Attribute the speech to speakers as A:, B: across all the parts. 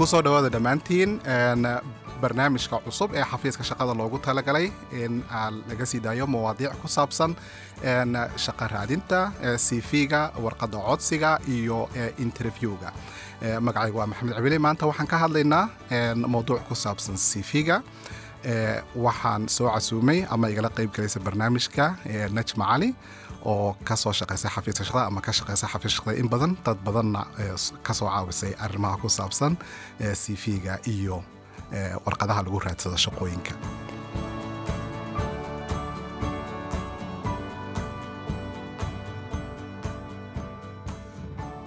A: ku soo dhawaada dhammaantiin barnaamijka cusub ee xafiiska shaqada loogu talagalay in laga sii daayo mawaadiic ku saabsan shaqa raadinta cv-ga warqadda codsiga iyo interviewga. Magacayga waa maxamed cabili maanta waxaan ka hadlaynaa mowduuc ku saabsan cv-ga waxaan soo casuumay ama igala qayb galaysa barnaamijka najma cali oo ka soo shaqaysa xafiiska shaqada ama ka shaqaysa xafiiska shaqada in badan dad badanna ka soo caawisay arrimaha ku saabsan cv-ga iyo warqadaha lagu raadsado shaqooyinka.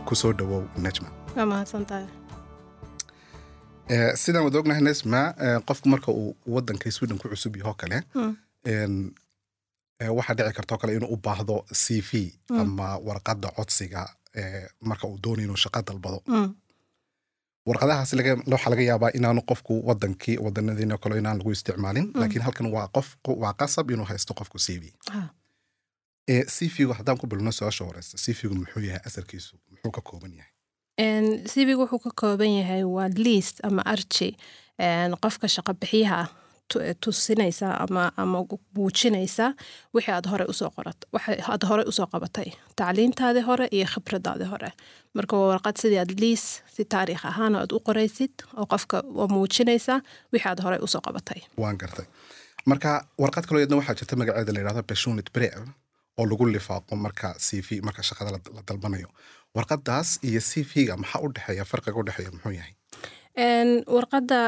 A: Kusoo dhawow najma sidaan wada ognahay nesma qofku marka uu wadanka sweden ku cusub yahoo kale waxaa dhici kartoo kale inuu u baahdo c v ama warqadda codsiga marka uu doonayo inuu shaqo dalbado. Warqadahaas waxaa laga yaabaa inaanu qofku wadankii wadanadiino kale inaan lagu isticmaalin laakiin halkan waa qof waa qasab inuu haysto qofku c v. C v-gu haddaan ku bilno su'aasha horeysa c v-gu muxuu yahay asalkiisu muxuu ka kooban yahay
B: cv-gu wuxuu ka kooban yahay waa liist ama arji qofka shaqa bixiyaha tusinaysa ama muujinaysa wixii aad hore u soo qabatay. Tacliintaadii hore iyo khibradaadii hore. Marka waa warqad sidii aad liis si taariikh ahaan aad u qoraysid oo qofka muujinaysa wixii aad hore u soo qabatay.
A: Waan gartay. Marka warqad kaloo yadna waxaa jirta magaceeda la yidhahdo passionate brev oo lagu lifaaqo marka c v marka shaqada la dalbanayo. Warqadaas iyo c v-ga maxaa u dhexeeya farqiga u dhexeeya muxuu yahay?
B: Warqadda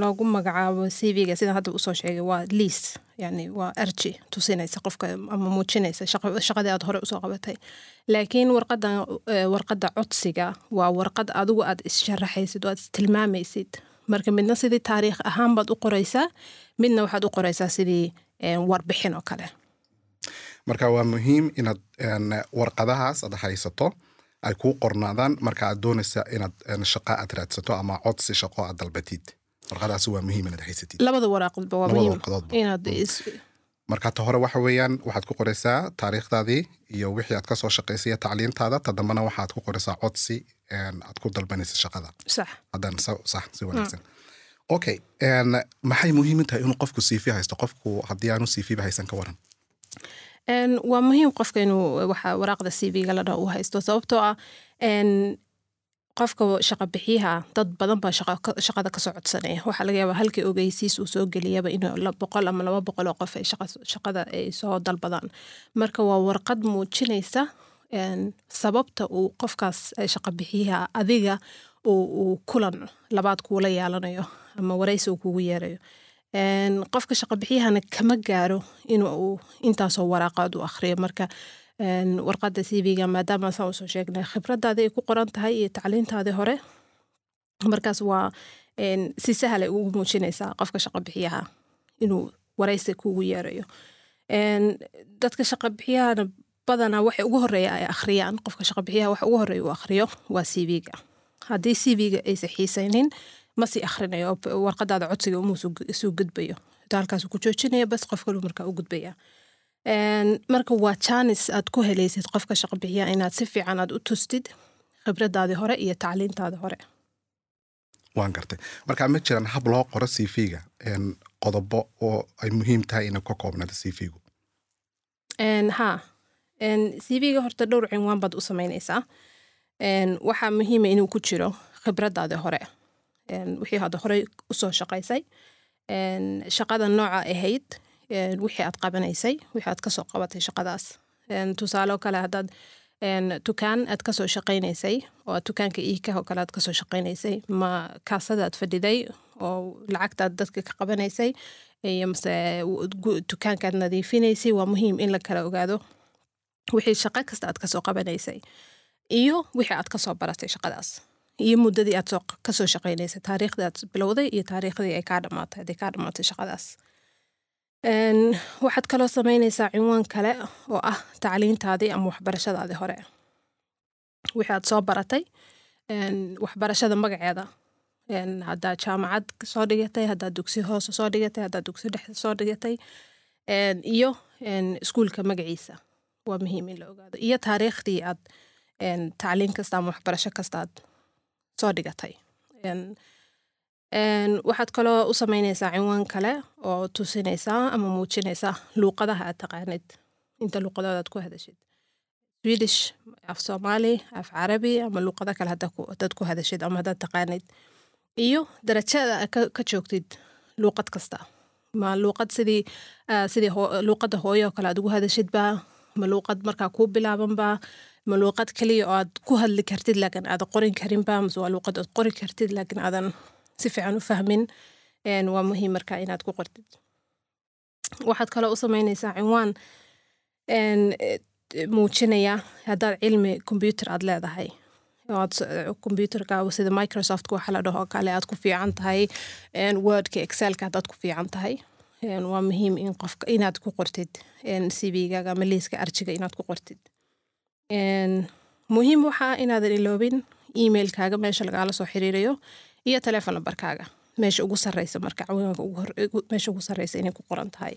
B: loogu magacaabo c v-ga sidaan hadda u soo sheegay waa liis yani waa arji tusinaysa qofka ama muujinaysa shaqadii aad hore u soo qabatay. Laakiin warqadda warqadda codsiga waa warqad adigu aad issharaxaysid oo aad istilmaamaysid marka midna sidii taariikh ahaan baad u qoraysaa midna waxaad u qoraysaa sidii warbixin oo kale
A: marka waa muhiim inaad warqadahaas aad haysato ay kuu qornaadaan. Marka aad doonaysa inaad shaqa aad raadsato ama codsi shaqo aad dalbatid. Warqadaas waa muhiim inaad haysatid.
B: Labada waraaqodba waa muhiim inaad
A: marka ta hore waxa weeyaan waxaad ku qoraysaa taariikhdaadii iyo wixii aad ka soo shaqaysay tacliintaada. Ta dambena waxaad ku qoraysaa codsi aad ku dalbanaysa shaqada.
B: Sax.
A: Haddaan sa- sax si wanaagsan. Okay maxay muhiim tahay inuu qofku cv haysto? Qofku haddii aanu cv ba haysan ka waran
B: waa muhiim qofka inuu waxa waraaqda c v-ga ladha u haysto sababtoo ah qofka shaqa bixiyaha dad badan baa shaqada ka soo codsanaya waxaa laga yaabaa halkii ogeysiis uu soo geliyaba in boqol ama laba boqol oo qof ay shaqada ay soo dalbadaan. Marka waa warqad muujinaysa sababta uu qofkaas shaqa bixiyaha adiga uu kulan labaad kuula yeelanayo ama waraysi uu kugu yeerayo qofka shaqa bixiyahana kama gaaro inuu intaasoo waraaqaad u akhriyo. Marka warqadda c v-ga maadaama saan u soo sheegnay khibradaadii ay ku qoran tahay iyo tacliintaadii hore markaas waa si sahlay ugu muujinaysaa qofka shaqa bixiyaha inuu waraysi kugu yeerayo. Dadka shaqa bixiyahana badanaa waxa ugu horreeya ay akhriyaan. Qofka shaqa bixiyaha waxa ugu horreeya uu akhriyo waa c v-ga. Haddii c v-ga aysan xiisaynin ma sii akhrinayo warqadaada codsiga uma suu gudbayo. Halkaasuu ku joojinaya bas qof kalu markaa u gudbaya. Marka waa janis aad ku helaysid qofka shaqa bixiya inaad si fiican aad u tustid khibradaadii hore iyo tacliintaadii hore.
A: Waan gartay. Marka ma jiraan hab loo qoro c v-ga? Qodobo oo ay muhiim tahay inay ka koobnaado c v-gu?
B: Ha c v-ga horta dhowr cinwaan baad u samaynaysaa. Waxaa muhiima inuu ku jiro khibradaadii hore wixii hadda horey u soo shaqaysay. Shaqada nooca ahayd wixii aad qabanaysay wixii aad ka soo qabatay shaqadaas. Tusaale kale haddaad tukaan aad ka soo shaqaynaysay oo tukaanka iikah oo kale aad ka soo shaqaynaysay ma kaasadaad fadhiday oo lacagtaad dadka ka qabanaysay iyo mase tukaankaad nadiifinaysay waa muhiim in la kala ogaado wixii shaqo kasta aad ka soo qabanaysay iyo wixii aad ka soo baratay shaqadaas iyo muddadii aad ka soo shaqaynaysay taariikhdii aad bilowday iyo taariikhdii ay kaa dhamaatay haday kaa dhamaatay shaqadaas. Waxaad kaloo samaynaysaa cinwaan kale oo ah tacliintaadii ama waxbarashadaadii hore. Wixii aad soo baratay waxbarashada magaceeda. Haddaad jaamacad soo dhigatay haddaad dugsi hoose soo dhigatay haddaad dugsi dhexe soo dhigatay iyo iskuulka magaciisa. Waa muhiim in la ogaado. Iyo taariikhdii aad tacliin kasta ama waxbarasho kasta aad soo dhigatay. Waxaad kaloo u sameynaysaa cinwaan kale oo tusinaysaa ama muujinaysaa luuqadaha aad taqaanid. Inta luuqadood aad ku hadashid. Swedish af soomaali af carabi ama luuqado kale haddaad ku- hadashid ama haddaad taqaanid. Iyo darajada ka, joogtid luuqad kasta. Ma luuqad sidii ah, sidii luuqadda hooyo oo kale aad ugu hadashidba ma luuqad markaa kuu bilaabanba ma luuqad keliya oo aad ku hadli kartid laakiin aadan qorin karinba mase waa luuqad aad qori kartid laakiin aadan si fiican u fahmin waa muhiim markaa inaad ku qortid waxaad kaloo u sameynaysaa cinwaan muujinaya haddaad cilmi computer aad leedahay computerka sida microsoft waxa la dhaho kale aad ku fiican tahay wordka excelka haddaad ku fiican tahay waa muhiim in qofka inaad ku qortid cv-gaaga ama liiska arjiga inaad ku qortid muhiim waxaa inaadan iloobin emailkaaga meesha lagaala soo xiriirayo iyo telefon nambarkaaga meesha ugu sarreysa marka cawaanka meesha ugu sarreysa inay ku qoran tahay.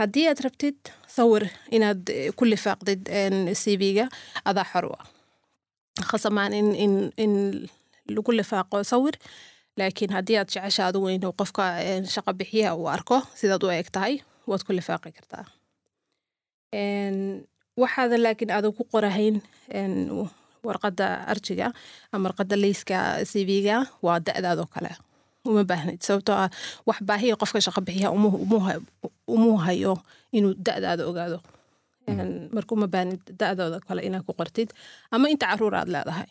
B: Haddii aad rabtid sawir inaad eh, ku lifaaqdid cv-ga adaa xor u ah khasamaan in, in, in lagu lifaaqo sawir laakiin haddii aad jecesha adigu inuu qofka shaqo bixiyaha uu arko sidaad u eg tahay waad ku lifaaqi kartaa En, waxaadan laakiin aadan ku qorahayn warqadda arjiga ama warqadda liiska cv-ga waa da'daadoo kale. Uma baahnid sababtoo ah wax baahiya qofka shaqo ha- umuu hayo inuu da'daada ogaado. En, marka uma baahnid da'dooda kale inaad ku qortid ama inta carruur aad leedahay.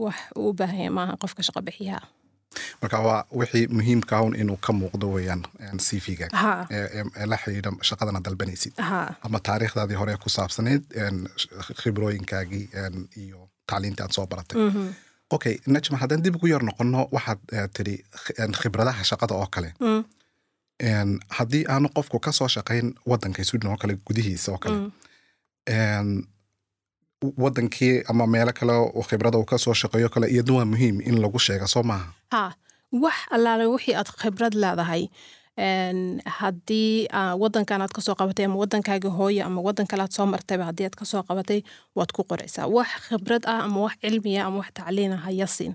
B: Wax uu u baahan yahay maaha qofka shaqo bixiyaha
A: marka waa wixii muhiimka ahun inuu ka muuqdo weeyaan cv-ga la xidhiidha shaqadana dalbanaysid. Ama taariikhdaadii hore ku saabsanayd khibrooyinkaagii iyo tacliintii aad soo baratay.
B: Mhm,
A: okay najma haddaan dib ugu yar noqono waxaad eh, tidhi khibradaha shaqada oo kale.
B: Mm,
A: haddii aanu qofku ka soo shaqayn wadanka sweden oo kale gudihiisa oo kale.
B: Mm,
A: wadankii ama meelo kale oo khibrada uu ka soo shaqeeyo kale iyadna waa muhiim in lagu sheega soo maaha?
B: Ha wax allaale wixii aad khibrad leedahay. Haddii wadankan aad ka soo qabatay ama wadankaaga hooye ama wadan kale aad soo martayba haddii aad ka soo qabatay waad ku qoraysaa. Wax khibrad ah ama wax cilmiya ama wax tacliina ha yasin.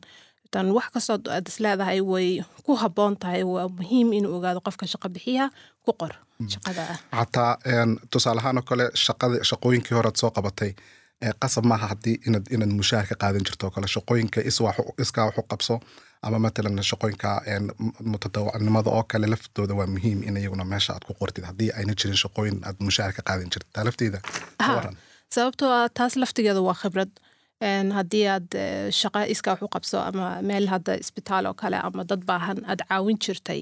B: Tan wax kastoo aad is leedahay way ku habboon tahay waa muhiim inuu ogaado qofka shaqo bixiyaha ku qor shaqada ah.
A: Xataa tusaale ahaan oo kale shaqada shaqooyinkii horead soo qabatay qasab maaha haddii inaad mushaar ka qaadan jirto kale shaqooyinka iskaa wax u qabso ama matalan shaqooyinka mutadawacnimada oo kale laftooda waa muhiim in iyaguna meesha aad ku qortid. Haddii ayna jirin shaqooyin aad mushaar ka qaadan jirta. Taa lafteeda
B: sababtoo ah taas laftigeeda waa khibrad. Haddii aad shaqa iska wax u qabso ama meel hadda isbitaal oo kale ama dad baahan aad caawin jirtay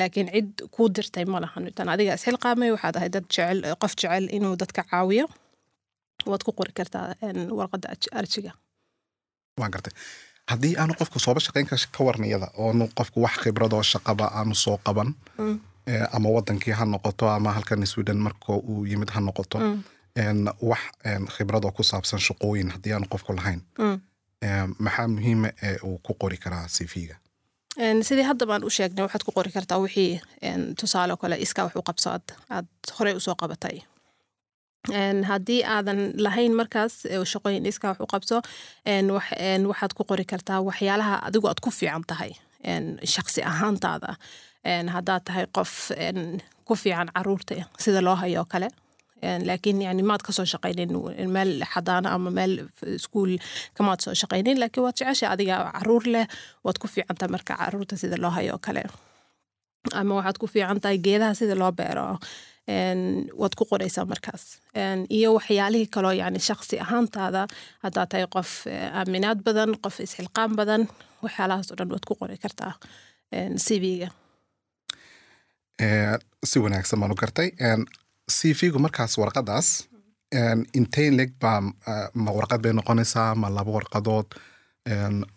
B: laakiin cid kuu dirtay ma lahan. Tan adiga isxilqaamay waxaad ahay dad jecel qof jecel inuu dadka caawiyo waad ku qori kartaa warqadda arj- arjiga
A: waan gartay haddii aanu qofku sooba shaqayn ka ka waran iyada oonu qofku wax khibradoo shaqaba aanu soo qaban
B: Mm.
A: ama wadankii ha noqoto ama halkan sweden marka uu yimid ha noqoto
B: Mm.
A: wax khibradoo ku saabsan shaqooyin haddii aanu qofku lahayn
B: Mm.
A: maxaa muhiima ee uu ku qori karaa cv-ga
B: sidii hadda baan u sheegnay waxaad ku qori kartaa wixii tusaale kale iskaa wax u qabso aad, horey u soo qabatay haddii aadan lahayn markaas eh, shaqooyin iskaa wax u qabso waxaad ku qori kartaa waxyaalaha adigu aad ku fiican tahay en, shaqsi ahaantaada. Haddaad tahay qof ku fiican carruurta sida loo hayo kale. Laakiin yani maad ka soo shaqaynin meel xadaana ama meel iskuul kamaad soo shaqaynin laakiin waad jecesha adiga carruur leh waad ku fiican tahay marka carruurta sida loo hayo kale. Ama waxaad ku fiican geedaha sida loo beero waad ku qoraysaa markaas. Iyo waxyaalihii kaloo yani shaqsi ahaantaada haddaad tahay qof eh, aaminaad badan qof isxilqaan badan waxyaalahaas oo dhan waad ku qori kartaa cv-ga
A: Eh, si wanaagsan baanu gartay. En, cv-gu markaas warqadaas intee leg baa eh, ma warqad bay noqonaysaa ma laba warqadood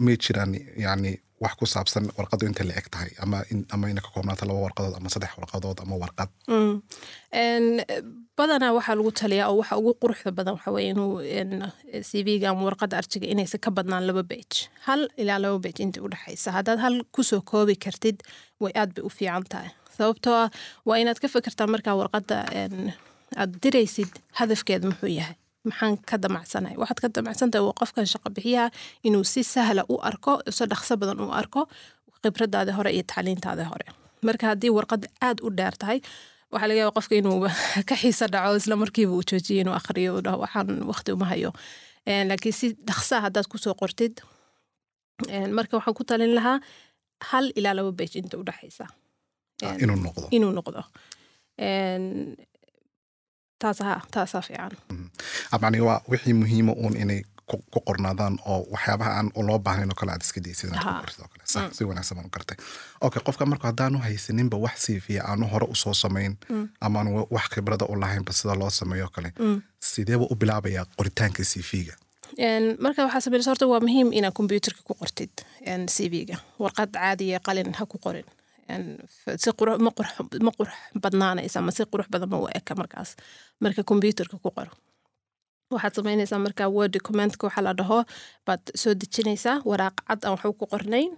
A: may jiraan yani wax ku saabsan warqadu intay la eg tahay ama in- ama ina ka koobnaata laba warqadood ama saddex warqadood ama warqad.
B: Mm. Badanaa waxaa lagu taliyaa oo waxa ugu quruxda badan waxa weye inuu cv-ga ama warqadda arjiga inaysan ka badnaan laba bage hal ilaa laba bage inta udhexaysa haddaad hal ku soo koobi kartid way aad bay u fiican tahay. Sababtoo ah waa inaad ka fikirtaa markaa warqadda aad diraysid hadafkeeda muxuu yahay maxaan ka damacsanay waxaad ka damacsantahay waa qofkan shaqo bixiyaha inuu si sahla u arko si dhaqso badan u arko khibradaada hore iyo tacliintaada hore. Marka haddii warqad aad u dheer tahay waxaa laga yaaba qofka inuu ka xiisa dhaco isla markiiba uu joojiyo inuu akhriyo uu dhaho waxaan waqti uma hayo. Laakiin si dhaqsaa haddaad ku soo qortid marka waxaan ku talin lahaa hal ilaa laba bej inta udhexaysa
A: inuu noqdo
B: inuu noqdo taas ha taasaa fiican
A: abani waa wixii muhiima uun inay ku qornaadaan oo waxyaabaha aan loo baahnayn oo kale aad iska daysid oo kale. Sax si wanaagsan baan u gartay. Okay qofka marka haddaanu haysaninba wax siifiya aanu hore u soo samayn ama aanu wax khibrada u lahaynba sida loo sameeyo kale sideeba u bilaabayaa qoritaanka cv-ga
B: marka waxaa sameynaysa horta waa muhiim inaad kombyuutarka ku qortid cv-ga warqad caadiya qalin ha ku qorin si ma qurux badnaanaysa ama si qurux badan ma u eka markaas. Marka kombyuutarka ku qor waxaad samaynaysaa marka word documentka waxaa la dhaho baad soo dejinaysaa waraaq cad aan waxba ku qornayn.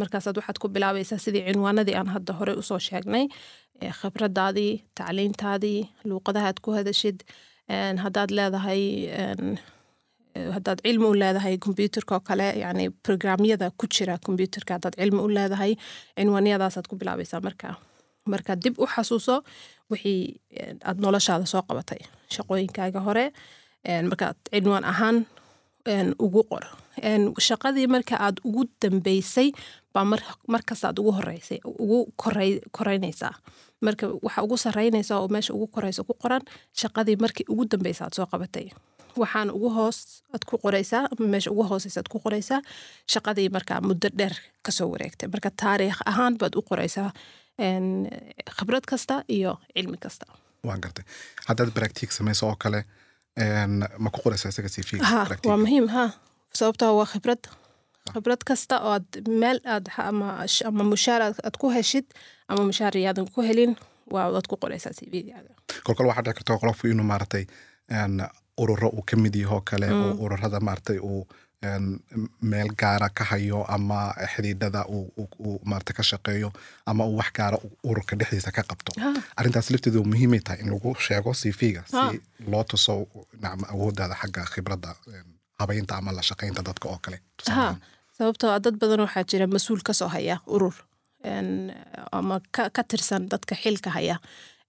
B: Markaasaad waxaad ku bilaabaysaa sidii cinwaanadii aan hadda hore u soo sheegnay. Khibradaadii tacliintaadii luuqadaha aad ku hadashid. Haddaad leedahay haddaad cilmi u leedahay kombyuutarka oo kale yani programyada ku jira kombyuutarka haddaad cilmi u leedahay cinwaanyadaasaad ku bilaabaysaa marka marka dib u xasuuso wixii aad noloshaada soo qabatay shaqooyinkaaga hore markaad cinwaan ahaan ugu qor shaqadii marka aad ugu dambeysay baa markasta aad ugu horeysay ugu koreynaysaa marka waxa ugu sareynaysa oo meesha ugu koreysa ku qoran shaqadii markii ugu dambeysa aad soo qabatay waxaan ugu hoos aad ku qoraysaa meesha ugu hooseysa aad ku qoraysaa shaqadii markaa muddo dheer ka soo wareegtay. Marka taariikh ahaan baad u qoraysaa khibrad kasta iyo cilmi kasta.
A: Waan gartay. Haddaad baractiig samayso oo kale ma ku qoraysaa isaga cv
B: ha waa muhiim ha. Sababtoo waa khibrad. Khibrad kasta oo aad meel aad ama mushaar aad ku heshid ama mushaar iyaadan ku helin waad ku qoraysaa cv-gaaga
A: kolkol waxaa dhici karta qolofku inuu maaragtay ururo uu ka mid yaho kale oo ururada maaragtay uu meel gaara ka hayo ama xidhiidhada uu maarata ka shaqeeyo ama uu wax gaara ururka dhexdiisa ka qabto. Arrintaas lafteedu muhiimay tahay in lagu sheego cv-ga si loo tuso nacma awoodaada xagga khibradda habaynta ama la shaqaynta dadka oo kale
B: ha sababtoo dad badan waxaa jira mas'uul ka soo haya urur ama ka tirsan dadka xilka haya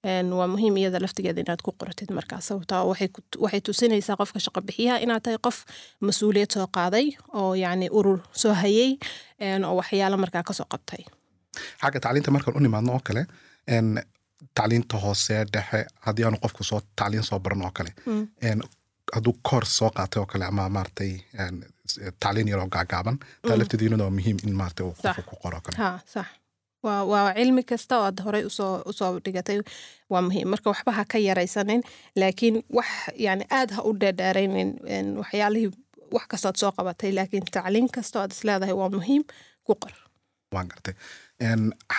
B: waa muhiim iyada laftigeeda inaad ku qoratid markaas sababtoo waxay tusinaysaa qofka shaqo bixiyaha inaad tahay qof mas'uuliyad soo qaaday oo yacni urur soo hayay oo waxyaalo markaa ka soo qabtay.
A: Xagga tacliinta markaan u nimaadno oo kale tacliinta hoose dhexe haddii aanu qofku soo tacliin soo baran oo kale. Hadduu koors soo qaatay oo kale ama maaragtay tacliin yaroo gaagaaban taa lafteedu iyaduna waa muhiim in maaragtay uu qofku ku qoro kale
B: waa cilmi kasta oo aad horey u soo dhigatay. Waa muhiim. Marka waxba ha ka yaraysanin laakiin wax yani aad ha u dheerdheeraynin waxyaalihii wax kastood soo qabatay. Laakiin tacliin kasta oo aad is leedahay waa muhiim. Ku qor.
A: Waan gartay.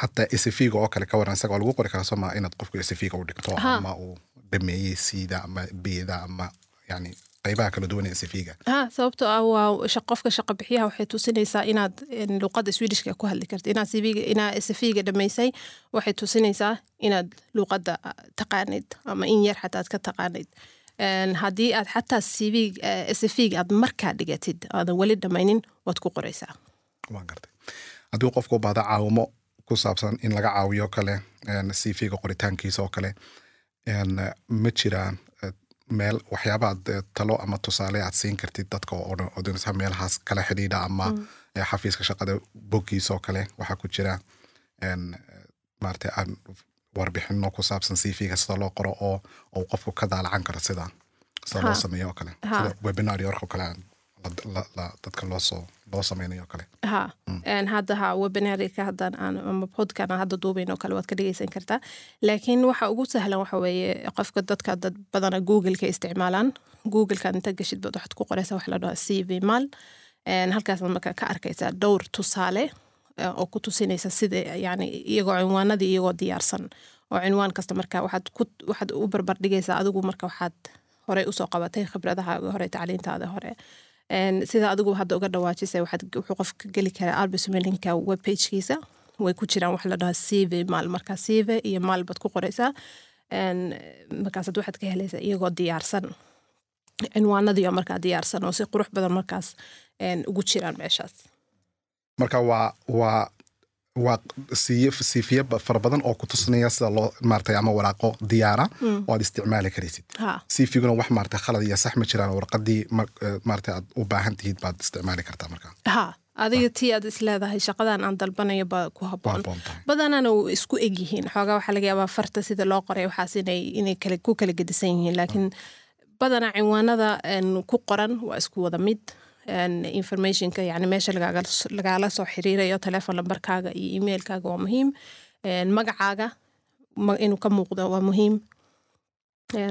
A: Xataa sfiga oo kale ka waran isaga waa lagu qori karaa sooma inaad qofku sfiga u dhigto ama uu dhameeyey siida ama beeda ama yani qaybaha kala duwan ee sfiga
B: ha sababtoo ah waa qofka shaqo bixiyaha waxay tusinaysaa inaad luuqadda swedishka ku hadli kartid inaad cvga inaad sfiga dhamaysay waxay tusinaysaa inaad luuqadda taqaanid ama in yar xataa aad ka taqaanid haddii aad xataa cv sfiga aad markaa dhigatid aadan weli dhamaynin waad ku qoraysaa
A: waan gartay haddii qofku baada caawimo ku saabsan in laga caawiyo kale cv-ga qoritaankiisa oo kale ma jiraan meel waxyaabaad talo ama tusaale aad siin kartid dadka odonaysa meelahaas kala xidhiidha ama xafiiska shaqada boggiisa oo kale waxaa ku jira maarata aan warbixino ku saabsan cv-ga sida loo qoro oo uu qofku ka daalacan karo sida sida loo sameeyo oo kale sida webinar york oo kale dadka loosoo loo sameynayo kale.
B: Ha hadda ha webinarika haddaan aan ama podkan aan hadda duubayn oo kale waad ka dhegeysan kartaa. Laakiin waxa ugu sahlan waxa weeye qofka dadka dad badana googleka isticmaalaan. Googleka inta gashid baad waxaad ku qoraysaa waxa la dhahaa c v mal halkaasad marka ka arkaysaa dhowr tusaale oo ku tusinaysa sida yani iyagoo cinwaanadii iyagoo diyaarsan. Oo cinwaan kasta marka waxaad ku waxaad u barbar dhigaysaa adigu marka waxaad horey u soo qabatay khibradahaaga hore tacliintaada hore sida adigu hadda uga dhawaajisay wuxuu qofka geli karaa albismelinka webpagekiisa. Way ku jiraan wax la dhahaa cv maal marka cv iyo maal baad ku qoraysaa. Markaasaad waxaad ka helaysaa iyagoo diyaarsan. Cinwaanadii oo markaa diyaarsan oo si qurux badan markaas een, ugu jiraan meeshaas.
A: Marka waa waa waa siifiye fara badan oo ku tusinaya sida loo maartay ama waraaqo diyaara oo aad isticmaali karaysid. Siifiguna wax maartay khalad iyo sax ma jiraan warqadii eh, maartay aad u baahan tihiid baad isticmaali kartaa marka
B: ha. Adiga tii aad is leedahay shaqadan aan dalbanayo baa ku badanana uu isku eg yihiin. Xoogaa waxaa laga yaabaa farta sida loo qoray waxaas inay inay kale ku kala gedisan yihiin. Laakiin badanaa cinwaanada ku qoran waa isku wada mid informationka yani meesha lagaala soo xiriirayo telephone lambarkaaga iyo emailkaaga waa muhiim. Magacaaga ma- inuu ka muuqdo waa muhiim.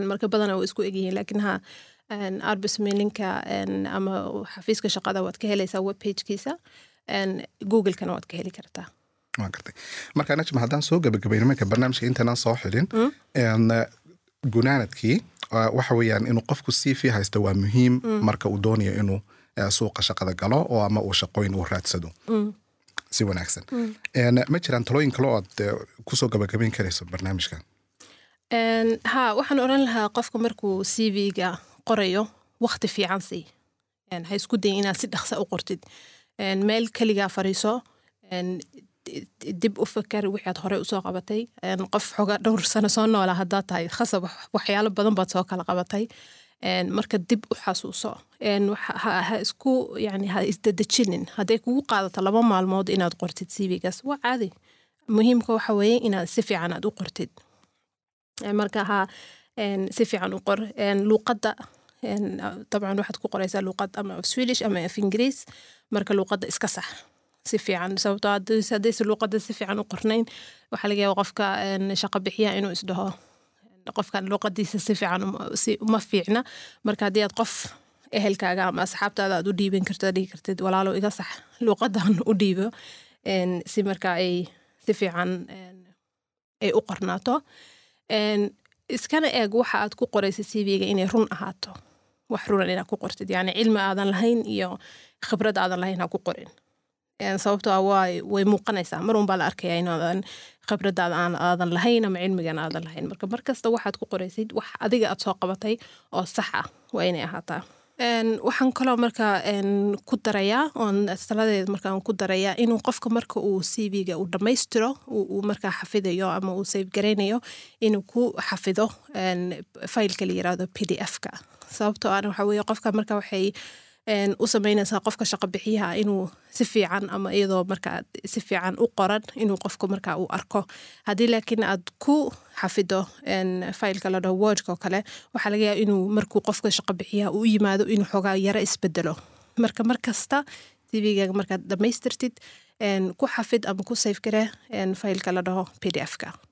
B: Marka badanaa waa isku egyihiin laakiin ha een, arbis mailinka een, ama xafiiska shaqada waad ka helaysaa webpagekiisa google-kana waad ka heli kartaa.
A: Gartay. Marka najma haddaan soo gabagabayno marka barnaamijka intaanaan soo xidhin eh, gunaanadkii eh, waxa weeyaan inuu qofku cv haysto waa muhiim marka uu doonayo inuu suuqa shaqada galo oo ama uu shaqooyin uu raadsado. Si wanaagsan. Een, ma jiraan talooyin kale eh, ku soo gabagabayn karayso barnaamijkan?
B: Ha waxaan oran lahaa qofka markuu cv-ga qorayo waqti fiican sii. Ha isku dayin inaad si dhaqsa u qortid. Meel keligaa fariiso dib u fakar wixii aad horey u soo qabatay. Qof xoga dhowr sano soo noola haddaad tahay khasab wax- waxyaalo badan baad soo kala qabatay marka dib u xasuuso ha, isku yani ha isdadejinin hadday kugu qaadato laba maalmood inaad qortid cv-gaas waa caadi. Muhiimka waxa weeye inaad si fiican aad u qortid. Marka ha si fiican u qor. Luuqadda dabcan waxaad ku qoraysaa luuqad ama swedish ama af ingiriis marka luuqadda iska sax. Si fiican sababtoo haddayse luuqadda si fiican u qornayn waxaa laga yaaba qofka shaqo bixiya inuu isdhaho qofkan luuqadiisa si fiican uma- fiicna marka haddii aad qof ehelkaaga ama asxaabtaada aad u dhiiban karto aad dhihi kartid walaalow iga sax luuqadan u dhiibo si marka ay si fiican ay u qornaato iskana eeg waxa aad ku qoraysa cv-ga inay run ahaato wax runan inaad ku qortid yani cilmi aadan lahayn iyo khibrad aadan lahayn ha ku qorin Een, sababtoo ah way muuqanaysaa mar unbaa la arkaya inaadan khibradaada aan aadan lahayn ama cilmigan aadan lahayn. Marka markasta waxaad ku qoraysid wax adiga aad soo qabatay oo sax ah waa inay ahaataa. Waxaan kaloo marka ku darayaa oon taladeed markaan ku darayaa inuu qofka marka uu cv-ga uu dhammaystiro uu markaa xafidayo ama uu save garaynayo inuu ku xafido een, faylka la yiraahdo p d f-ka. Sababtoo ah waxa weeye qofka marka waxay u sameynaysaa qofka shaqo bixiyaha inuu si fiican ama iyadoo markaa si fiican u qoran inuu qofka markaa uu arko haddii laakiin aad ku xafido een, faylka la dhaho wordka oo kale waxaa laga yaaba inuu markuu qofka shaqo bixiyaha u yimaado inuu xoogaa yaro isbedelo marka mar tvgaaga markaad dhammaystirtid ku xafid ama ku safe gare een, faylka la dhaho p d f-ka Intaas.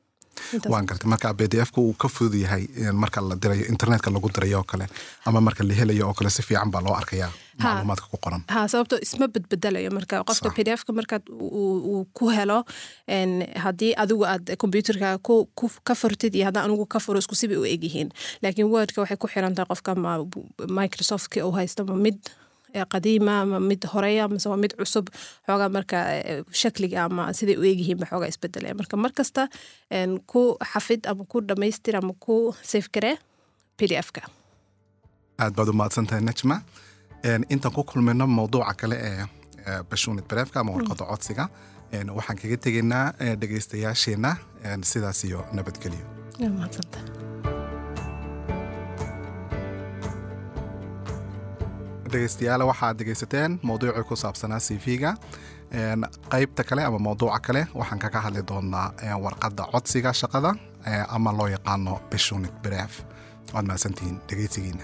A: Waan gartay. Marka b d f-ka uu ka fudud yahay marka la dirayo internetka lagu dirayo oo kale ama marka la helayo oo kale si fiican baa loo arkayaa macluumaadka ku qoran.
B: Ha sababto isma bedbedelayo marka qofka p d f-ka markaad uu ku helo haddii adigu aad ku ka furtid iyo haddii anigu ka furo isku sibay u egyihiin. Laakiin wordka waxay ku xiran tahay qofka ma microsoftki uu haysto ma mid qadiima ama mid horeya mise waa mid cusub xoogaa marka shakliga ama siday u egyihiin ba xoogaa isbedelaya marka mar kasta een, ku xafid ama ku dhamaystir ama ku safegare p d f-ka
A: aad baad u mahadsan tahay najma. Intaan ku kulmayno mawduuca kale ee bashuunid bareefka ama warqada codsiga waxaan kaga tegaynaa ee, dhegaystayaasheenna een, sidaas iyo nabadgelyo Dhegaystayaal waxaad dhegaysateen mawduucii ku saabsanaa cv-ga Een, qaybta kale ama mawduuca kale waxaan kaga hadli doonaa warqadda codsiga shaqada ama loo yaqaano bashuunid bareef waad mahadsantihiin dhegaysigiina